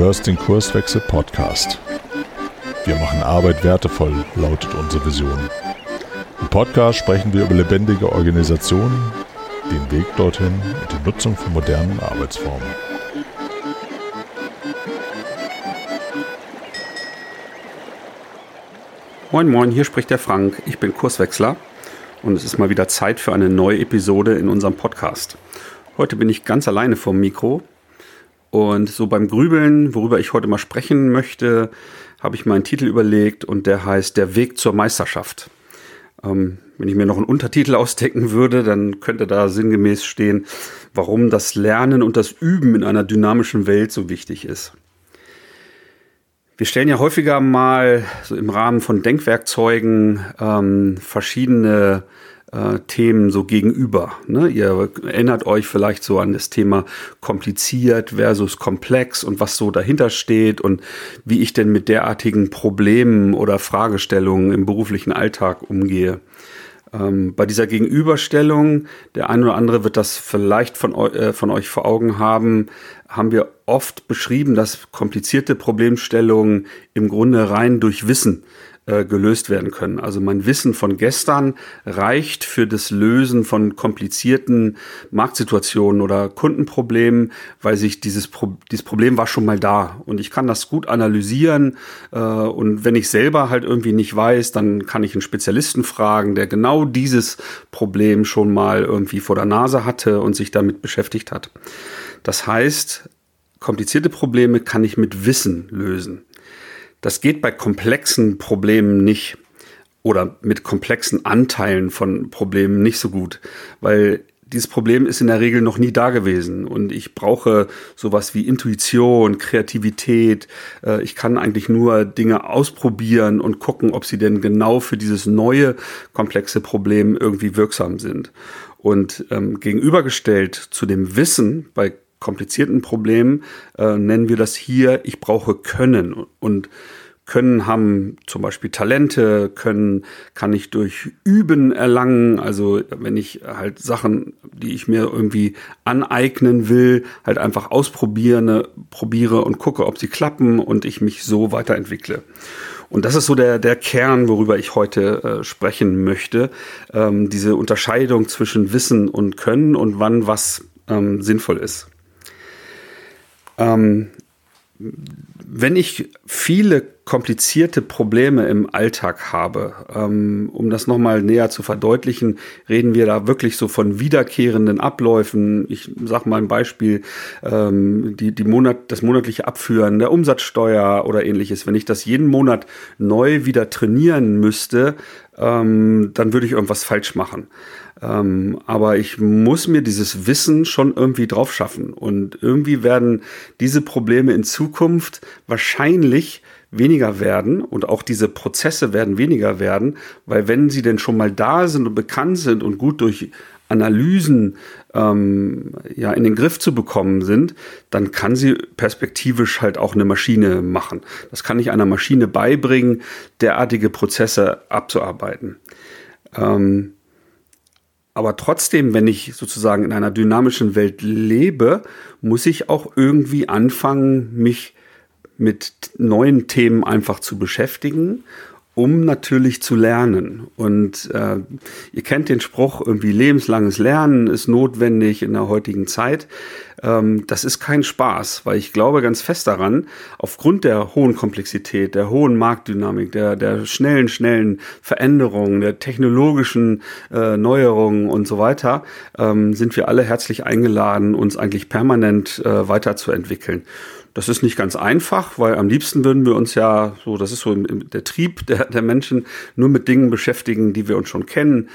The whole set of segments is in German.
hörst den Kurswechsel Podcast. Wir machen Arbeit wertevoll, lautet unsere Vision. Im Podcast sprechen wir über lebendige Organisationen, den Weg dorthin und die Nutzung von modernen Arbeitsformen. Moin Moin, hier spricht der Frank. Ich bin Kurswechsler und es ist mal wieder Zeit für eine neue Episode in unserem Podcast. Heute bin ich ganz alleine vom Mikro und so beim Grübeln, worüber ich heute mal sprechen möchte, habe ich meinen Titel überlegt und der heißt Der Weg zur Meisterschaft. Ähm, wenn ich mir noch einen Untertitel ausdecken würde, dann könnte da sinngemäß stehen, warum das Lernen und das Üben in einer dynamischen Welt so wichtig ist. Wir stellen ja häufiger mal so im Rahmen von Denkwerkzeugen ähm, verschiedene äh, Themen so gegenüber. Ne? Ihr erinnert euch vielleicht so an das Thema kompliziert versus komplex und was so dahinter steht und wie ich denn mit derartigen Problemen oder Fragestellungen im beruflichen Alltag umgehe. Ähm, bei dieser Gegenüberstellung, der ein oder andere wird das vielleicht von, äh, von euch vor Augen haben, haben wir oft beschrieben, dass komplizierte Problemstellungen im Grunde rein durch Wissen äh, gelöst werden können. Also mein Wissen von gestern reicht für das Lösen von komplizierten Marktsituationen oder Kundenproblemen, weil sich dieses, Pro dieses Problem war schon mal da und ich kann das gut analysieren äh, und wenn ich selber halt irgendwie nicht weiß, dann kann ich einen Spezialisten fragen, der genau dieses Problem schon mal irgendwie vor der Nase hatte und sich damit beschäftigt hat. Das heißt, komplizierte Probleme kann ich mit Wissen lösen. Das geht bei komplexen Problemen nicht oder mit komplexen Anteilen von Problemen nicht so gut, weil dieses Problem ist in der Regel noch nie da gewesen und ich brauche sowas wie Intuition, Kreativität. Äh, ich kann eigentlich nur Dinge ausprobieren und gucken, ob sie denn genau für dieses neue komplexe Problem irgendwie wirksam sind. Und ähm, gegenübergestellt zu dem Wissen bei komplizierten Problemen äh, nennen wir das hier, ich brauche Können. Und Können haben zum Beispiel Talente, Können kann ich durch Üben erlangen. Also wenn ich halt Sachen, die ich mir irgendwie aneignen will, halt einfach ausprobiere, probiere und gucke, ob sie klappen und ich mich so weiterentwickle. Und das ist so der, der Kern, worüber ich heute äh, sprechen möchte. Ähm, diese Unterscheidung zwischen Wissen und Können und wann was ähm, sinnvoll ist. Ähm, wenn ich viele komplizierte Probleme im Alltag habe, ähm, um das nochmal näher zu verdeutlichen, reden wir da wirklich so von wiederkehrenden Abläufen. Ich sage mal ein Beispiel, ähm, die, die Monat, das monatliche Abführen der Umsatzsteuer oder ähnliches. Wenn ich das jeden Monat neu wieder trainieren müsste, ähm, dann würde ich irgendwas falsch machen. Aber ich muss mir dieses Wissen schon irgendwie drauf schaffen. Und irgendwie werden diese Probleme in Zukunft wahrscheinlich weniger werden und auch diese Prozesse werden weniger werden, weil wenn sie denn schon mal da sind und bekannt sind und gut durch Analysen ähm, ja in den Griff zu bekommen sind, dann kann sie perspektivisch halt auch eine Maschine machen. Das kann ich einer Maschine beibringen, derartige Prozesse abzuarbeiten. Ähm, aber trotzdem, wenn ich sozusagen in einer dynamischen Welt lebe, muss ich auch irgendwie anfangen, mich mit neuen Themen einfach zu beschäftigen um natürlich zu lernen. Und äh, ihr kennt den Spruch, irgendwie lebenslanges Lernen ist notwendig in der heutigen Zeit. Ähm, das ist kein Spaß, weil ich glaube ganz fest daran, aufgrund der hohen Komplexität, der hohen Marktdynamik, der, der schnellen, schnellen Veränderungen, der technologischen äh, Neuerungen und so weiter, ähm, sind wir alle herzlich eingeladen, uns eigentlich permanent äh, weiterzuentwickeln. Das ist nicht ganz einfach, weil am liebsten würden wir uns ja, so, das ist so der Trieb der, der Menschen, nur mit Dingen beschäftigen, die wir uns schon kennen.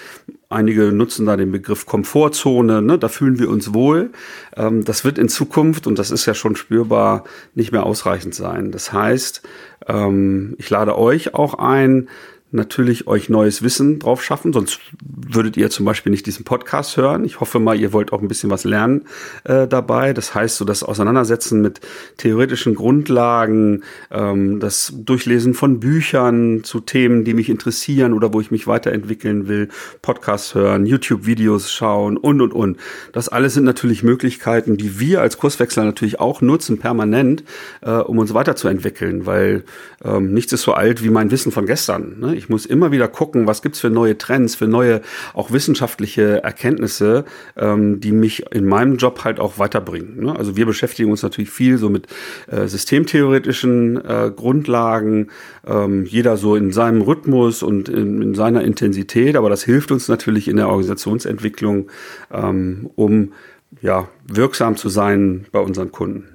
Einige nutzen da den Begriff Komfortzone, ne? da fühlen wir uns wohl. Ähm, das wird in Zukunft, und das ist ja schon spürbar, nicht mehr ausreichend sein. Das heißt, ähm, ich lade euch auch ein, natürlich euch neues Wissen drauf schaffen, sonst würdet ihr zum Beispiel nicht diesen Podcast hören. Ich hoffe mal, ihr wollt auch ein bisschen was lernen äh, dabei. Das heißt, so das Auseinandersetzen mit theoretischen Grundlagen, ähm, das Durchlesen von Büchern zu Themen, die mich interessieren oder wo ich mich weiterentwickeln will, Podcasts hören, YouTube-Videos schauen und und und. Das alles sind natürlich Möglichkeiten, die wir als Kurswechsler natürlich auch nutzen, permanent, äh, um uns weiterzuentwickeln, weil ähm, nichts ist so alt wie mein Wissen von gestern. Ne? Ich muss immer wieder gucken, was gibt's für neue Trends, für neue auch wissenschaftliche Erkenntnisse, ähm, die mich in meinem Job halt auch weiterbringen. Ne? Also wir beschäftigen uns natürlich viel so mit äh, systemtheoretischen äh, Grundlagen, ähm, jeder so in seinem Rhythmus und in, in, seiner Intensität, aber das hilft uns natürlich in der Organisationsentwicklung, ähm, um ja, wirksam zu sein bei unseren Kunden.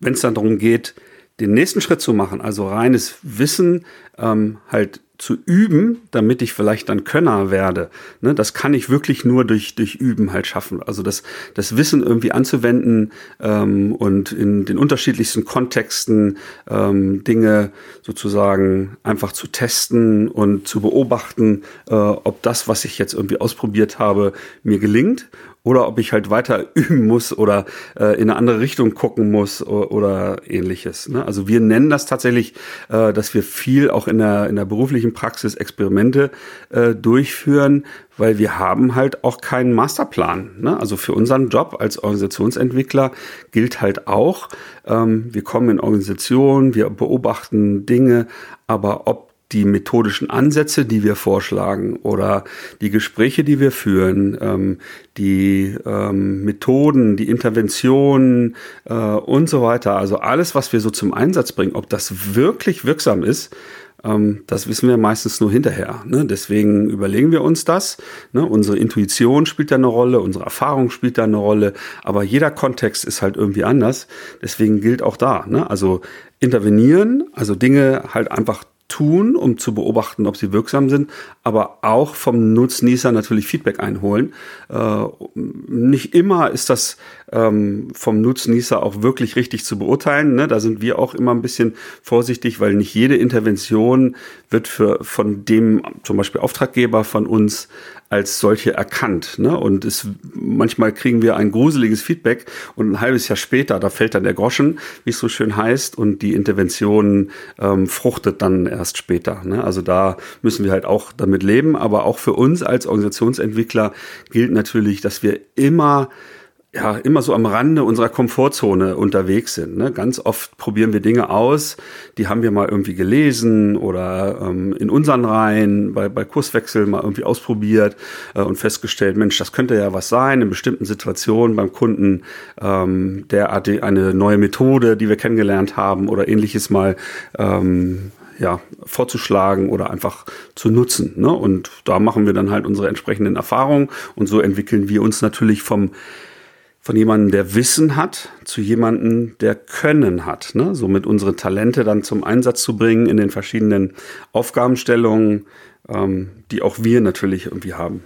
Wenn es dann darum geht, den nächsten Schritt zu machen, also reines Wissen ähm, halt zu üben, damit ich vielleicht dann Könner werde. Ne, das kann ich wirklich nur durch, durch Üben halt schaffen. Also das, das Wissen irgendwie anzuwenden ähm, und in den unterschiedlichsten Kontexten ähm, Dinge sozusagen einfach zu testen und zu beobachten, äh, ob das, was ich jetzt irgendwie ausprobiert habe, mir gelingt oder ob ich halt weiter üben muss oder äh, in eine andere Richtung gucken muss oder, oder ähnliches. Ne? Also wir nennen das tatsächlich, äh, dass wir viel auch in der, in der beruflichen Praxis Experimente äh, durchführen, weil wir haben halt auch keinen Masterplan. Ne? Also für unseren Job als Organisationsentwickler gilt halt auch, ähm, wir kommen in Organisationen, wir beobachten Dinge, aber ob die methodischen Ansätze, die wir vorschlagen oder die Gespräche, die wir führen, ähm, die ähm, Methoden, die Interventionen äh, und so weiter, also alles, was wir so zum Einsatz bringen, ob das wirklich wirksam ist, ähm, das wissen wir meistens nur hinterher. Ne? Deswegen überlegen wir uns das. Ne? Unsere Intuition spielt da eine Rolle, unsere Erfahrung spielt da eine Rolle, aber jeder Kontext ist halt irgendwie anders. Deswegen gilt auch da. Ne? Also intervenieren, also Dinge halt einfach tun, um zu beobachten, ob sie wirksam sind, aber auch vom Nutznießer natürlich Feedback einholen. Äh, nicht immer ist das ähm, vom Nutznießer auch wirklich richtig zu beurteilen. Ne? Da sind wir auch immer ein bisschen vorsichtig, weil nicht jede Intervention wird für, von dem zum Beispiel Auftraggeber von uns als solche erkannt. Ne? Und es, manchmal kriegen wir ein gruseliges Feedback und ein halbes Jahr später, da fällt dann der Groschen, wie es so schön heißt, und die Intervention ähm, fruchtet dann erst später. Ne? Also da müssen wir halt auch damit leben. Aber auch für uns als Organisationsentwickler gilt natürlich, dass wir immer ja, immer so am Rande unserer Komfortzone unterwegs sind. Ne? Ganz oft probieren wir Dinge aus, die haben wir mal irgendwie gelesen oder ähm, in unseren Reihen bei, bei Kurswechsel mal irgendwie ausprobiert äh, und festgestellt, Mensch, das könnte ja was sein in bestimmten Situationen beim Kunden, ähm, derart eine neue Methode, die wir kennengelernt haben oder ähnliches mal ähm, ja, vorzuschlagen oder einfach zu nutzen. Ne? Und da machen wir dann halt unsere entsprechenden Erfahrungen und so entwickeln wir uns natürlich vom von jemandem, der Wissen hat, zu jemandem, der Können hat. Ne? Somit unsere Talente dann zum Einsatz zu bringen in den verschiedenen Aufgabenstellungen, ähm, die auch wir natürlich irgendwie haben.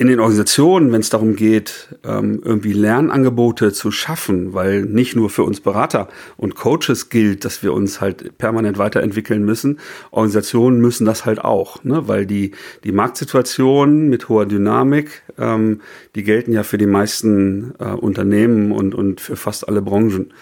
In den Organisationen, wenn es darum geht, ähm, irgendwie Lernangebote zu schaffen, weil nicht nur für uns Berater und Coaches gilt, dass wir uns halt permanent weiterentwickeln müssen, Organisationen müssen das halt auch, ne? weil die, die Marktsituation mit hoher Dynamik, ähm, die gelten ja für die meisten äh, Unternehmen und, und für fast alle Branchen.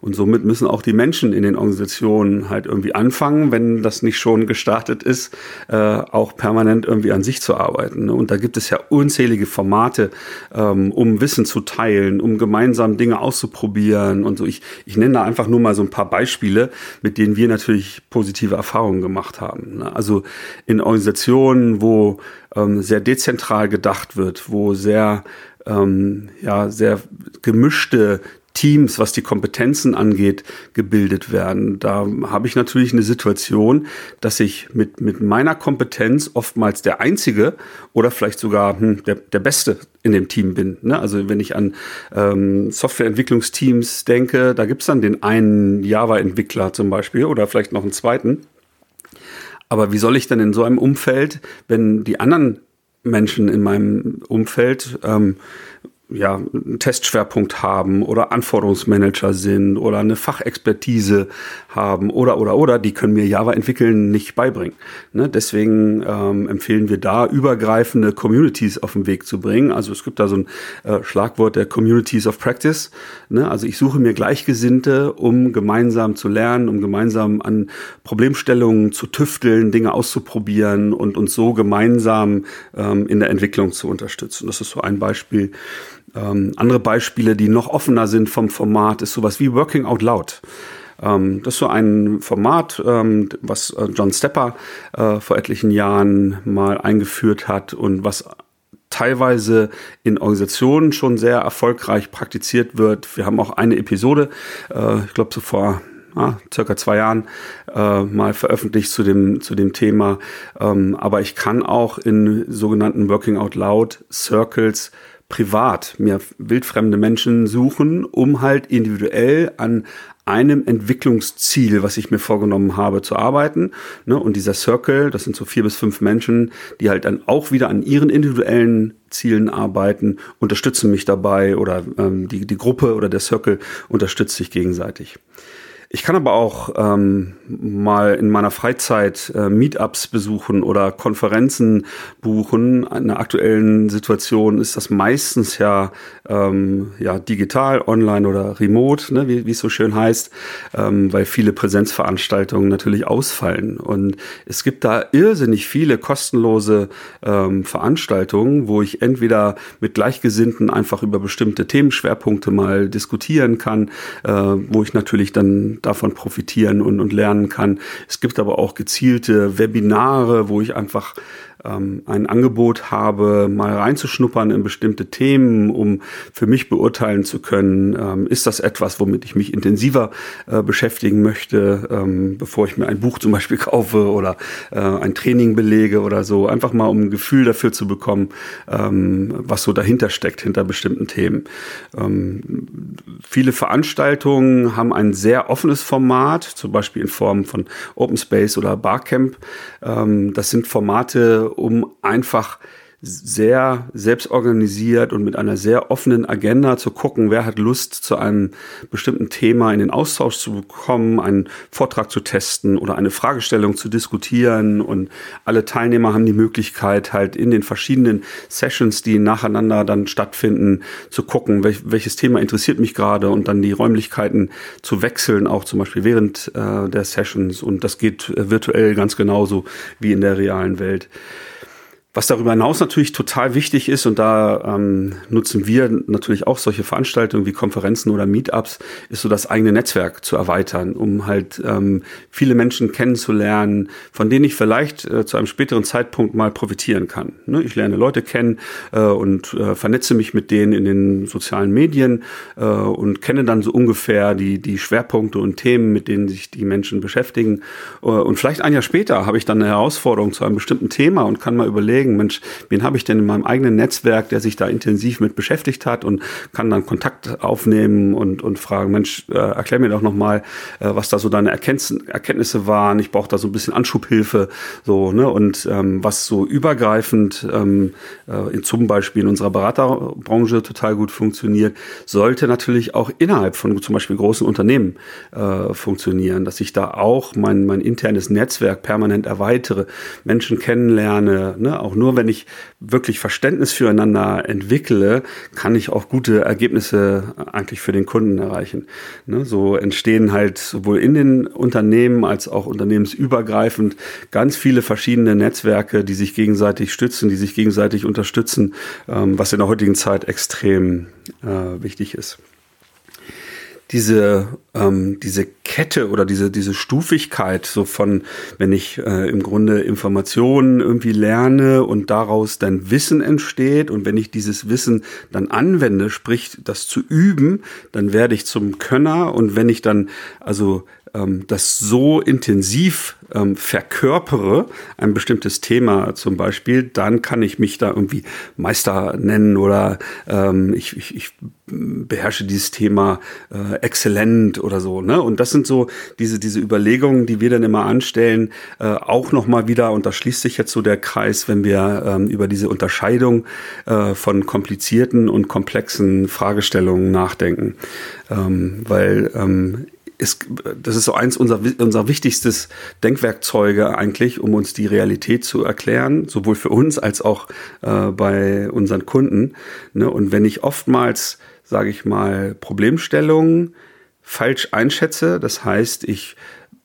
Und somit müssen auch die Menschen in den Organisationen halt irgendwie anfangen, wenn das nicht schon gestartet ist, äh, auch permanent irgendwie an sich zu arbeiten. Ne? Und da gibt es ja unzählige Formate, ähm, um Wissen zu teilen, um gemeinsam Dinge auszuprobieren und so. Ich, ich nenne da einfach nur mal so ein paar Beispiele, mit denen wir natürlich positive Erfahrungen gemacht haben. Ne? Also in Organisationen, wo ähm, sehr dezentral gedacht wird, wo sehr ähm, ja, sehr gemischte Teams, was die Kompetenzen angeht, gebildet werden. Da habe ich natürlich eine Situation, dass ich mit, mit meiner Kompetenz oftmals der Einzige oder vielleicht sogar hm, der, der Beste in dem Team bin. Ne? Also wenn ich an ähm, Softwareentwicklungsteams denke, da gibt es dann den einen Java-Entwickler zum Beispiel oder vielleicht noch einen zweiten. Aber wie soll ich denn in so einem Umfeld, wenn die anderen Menschen in meinem Umfeld ähm, ja, einen Testschwerpunkt haben oder Anforderungsmanager sind oder eine Fachexpertise haben oder oder oder, die können mir Java entwickeln nicht beibringen. Ne? Deswegen ähm, empfehlen wir da übergreifende Communities auf den Weg zu bringen. Also es gibt da so ein äh, Schlagwort der Communities of Practice. Ne? Also ich suche mir Gleichgesinnte, um gemeinsam zu lernen, um gemeinsam an Problemstellungen zu tüfteln, Dinge auszuprobieren und uns so gemeinsam ähm, in der Entwicklung zu unterstützen. Das ist so ein Beispiel. Ähm, andere Beispiele, die noch offener sind vom Format, ist sowas wie Working Out Loud. Ähm, das ist so ein Format, ähm, was äh, John Stepper äh, vor etlichen Jahren mal eingeführt hat und was teilweise in Organisationen schon sehr erfolgreich praktiziert wird. Wir haben auch eine Episode, äh, ich glaube so vor ah, circa zwei Jahren äh, mal veröffentlicht zu dem, zu dem Thema. Ähm, aber ich kann auch in sogenannten Working Out Loud Circles privat mir wildfremde Menschen suchen, um halt individuell an einem Entwicklungsziel, was ich mir vorgenommen habe, zu arbeiten. Ne? Und dieser Circle, das sind so vier bis fünf Menschen, die halt dann auch wieder an ihren individuellen Zielen arbeiten, unterstützen mich dabei oder ähm, die, die Gruppe oder der Circle unterstützt sich gegenseitig. Ich kann aber auch ähm, mal in meiner Freizeit äh, Meetups besuchen oder Konferenzen buchen. In der aktuellen Situation ist das meistens ja, ähm, ja digital, online oder remote, ne, wie, es so schön heißt, ähm, weil viele Präsenzveranstaltungen natürlich ausfallen. Und es gibt da irrsinnig viele kostenlose ähm, Veranstaltungen, wo ich entweder mit Gleichgesinnten einfach über bestimmte Themenschwerpunkte mal diskutieren kann, äh, wo ich natürlich dann davon profitieren und, und lernen kann. Es gibt aber auch gezielte Webinare, wo ich einfach ähm, ein Angebot habe, mal reinzuschnuppern in bestimmte Themen, um für mich beurteilen zu können, ähm, ist das etwas, womit ich mich intensiver äh, beschäftigen möchte, ähm, bevor ich mir ein Buch zum Beispiel kaufe oder äh, ein Training belege oder so. Einfach mal, um ein Gefühl dafür zu bekommen, was so dahinter steckt, hinter bestimmten Themen. Viele Veranstaltungen haben ein sehr offenes Format, zum Beispiel in Form von Open Space oder Barcamp. Das sind Formate, um einfach sehr selbstorganisiert und mit einer sehr offenen Agenda zu gucken, wer hat Lust, zu einem bestimmten Thema in den Austausch zu bekommen, einen Vortrag zu testen oder eine Fragestellung zu diskutieren. Und alle Teilnehmer haben die Möglichkeit, halt in den verschiedenen Sessions, die nacheinander dann stattfinden, zu gucken, welch, welches Thema interessiert mich gerade und dann die Räumlichkeiten zu wechseln, auch zum Beispiel während äh, der Sessions. Und das geht äh, virtuell ganz genauso wie in der realen Welt. Was darüber hinaus natürlich total wichtig ist, und da ähm, nutzen wir natürlich auch solche Veranstaltungen wie Konferenzen oder Meetups, ist so das eigene Netzwerk zu erweitern, um halt ähm, viele Menschen kennenzulernen, von denen ich vielleicht äh, zu einem späteren Zeitpunkt mal profitieren kann. Ne? Ich lerne Leute kennen äh, und äh, vernetze mich mit denen in den sozialen Medien äh, und kenne dann so ungefähr die, die Schwerpunkte und Themen, mit denen sich die Menschen beschäftigen. Äh, und vielleicht ein Jahr später habe ich dann eine Herausforderung zu einem bestimmten Thema und kann mal überlegen, überlegen, Mensch, wen habe ich denn in meinem eigenen Netzwerk, der sich da intensiv mit beschäftigt hat und kann dann Kontakt aufnehmen und, und fragen, Mensch, äh, erklär mir doch nochmal, äh, was da so deine Erkenntnis, Erkenntnisse waren. Ich brauche da so ein bisschen Anschubhilfe, so, ne, und ähm, was so übergreifend ähm, äh, in, zum Beispiel in unserer Beraterbranche total gut funktioniert, sollte natürlich auch innerhalb von zum Beispiel großen Unternehmen äh, funktionieren, dass ich da auch mein, mein internes Netzwerk permanent erweitere, Menschen kennenlerne, ne, auch nur wenn ich wirklich Verständnis füreinander entwickle, kann ich auch gute Ergebnisse eigentlich für den Kunden erreichen. Ne, so entstehen halt sowohl in den Unternehmen als auch unternehmensübergreifend ganz viele verschiedene Netzwerke, die sich gegenseitig stützen, die sich gegenseitig unterstützen, ähm, was in der heutigen Zeit extrem äh, wichtig ist diese, ähm, diese Kette oder diese, diese Stufigkeit so von, wenn ich äh, im Grunde Informationen irgendwie lerne und daraus dann Wissen entsteht und wenn ich dieses Wissen dann anwende, sprich das zu üben, dann werde ich zum Könner und wenn ich dann also ähm, das so intensiv ähm, verkörpere, ein bestimmtes Thema zum Beispiel, dann kann ich mich da irgendwie Meister nennen oder ähm, ich, ich, ich beherrsche dieses Thema äh, exzellent oder so. Ne? Und das sind so diese, diese Überlegungen, die wir dann immer anstellen, äh, auch nochmal wieder, und da schließt sich jetzt so der Kreis, wenn wir ähm, über diese Unterscheidung äh, von komplizierten und komplexen Fragestellungen nachdenken. Ähm, weil ähm, ist, das ist so eins unserer, unser wichtigstes Denkwerkzeuge eigentlich, um uns die Realität zu erklären, sowohl für uns als auch äh, bei unseren Kunden. Ne? Und wenn ich oftmals, sage ich mal, Problemstellungen falsch einschätze, das heißt, ich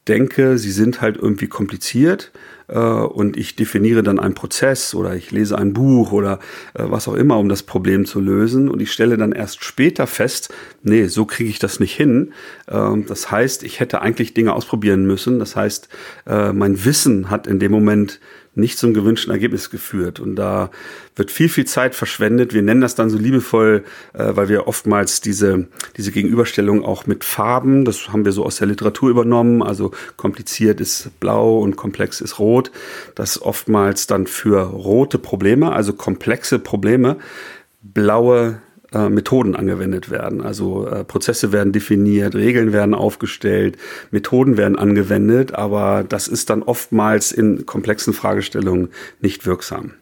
denke, sie sind halt irgendwie kompliziert, äh, und ich definiere dann einen Prozess oder ich lese ein Buch oder äh, was auch immer, um das Problem zu lösen und ich stelle dann erst später fest, nee, so kriege ich das nicht hin. Ähm, das heißt, ich hätte eigentlich Dinge ausprobieren müssen. Das heißt, äh, mein Wissen hat in dem Moment nicht zum gewünschten Ergebnis geführt. Und da wird viel, viel Zeit verschwendet. Wir nennen das dann so liebevoll, äh, weil wir oftmals diese, diese Gegenüberstellung auch mit Farben, das haben wir so aus der Literatur übernommen, also kompliziert ist blau und komplex ist rot, das oftmals dann für rote Probleme, also komplexe Probleme, blaue äh, Methoden angewendet werden. Also äh, Prozesse werden definiert, Regeln werden aufgestellt, Methoden werden angewendet, aber das ist dann oftmals in komplexen Fragestellungen nicht wirksam.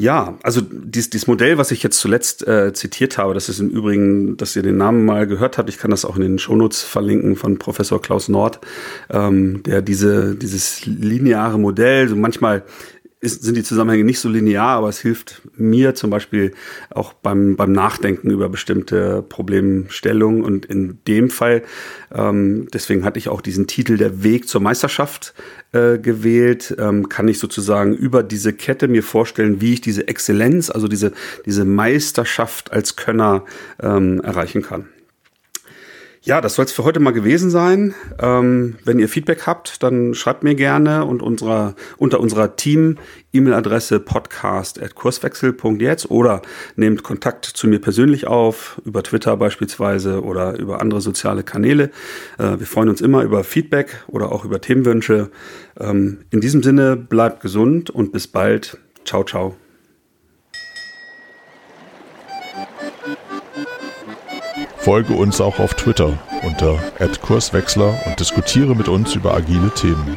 Ja, also dieses, dieses Modell, was ich jetzt zuletzt äh, zitiert habe, das ist im Übrigen, dass ihr den Namen mal gehört habt, ich kann das auch in den Shownotes verlinken von Professor Klaus Nord, ähm, der diese, dieses lineare Modell, so manchmal ist, sind die Zusammenhänge nicht so linear, aber es hilft mir zum Beispiel auch beim, beim Nachdenken über bestimmte Problemstellungen. Und in dem Fall, ähm, deswegen hatte ich auch diesen Titel Der Weg zur Meisterschaft äh, gewählt, ähm, kann ich sozusagen über diese Kette mir vorstellen, wie ich diese Exzellenz, also diese, diese Meisterschaft als Könner ähm, erreichen kann. Ja, das soll es für heute mal gewesen sein. Ähm, wenn ihr Feedback habt, dann schreibt mir gerne und unserer, unter unserer Team-E-Mail-Adresse podcast.kurswechsel.jetzt oder nehmt Kontakt zu mir persönlich auf, über Twitter beispielsweise oder über andere soziale Kanäle. Äh, wir freuen uns immer über Feedback oder auch über Themenwünsche. Ähm, in diesem Sinne, bleibt gesund und bis bald. Ciao, ciao. Folge uns auch auf Twitter unter @kurswechsler und diskutiere mit uns über agile Themen.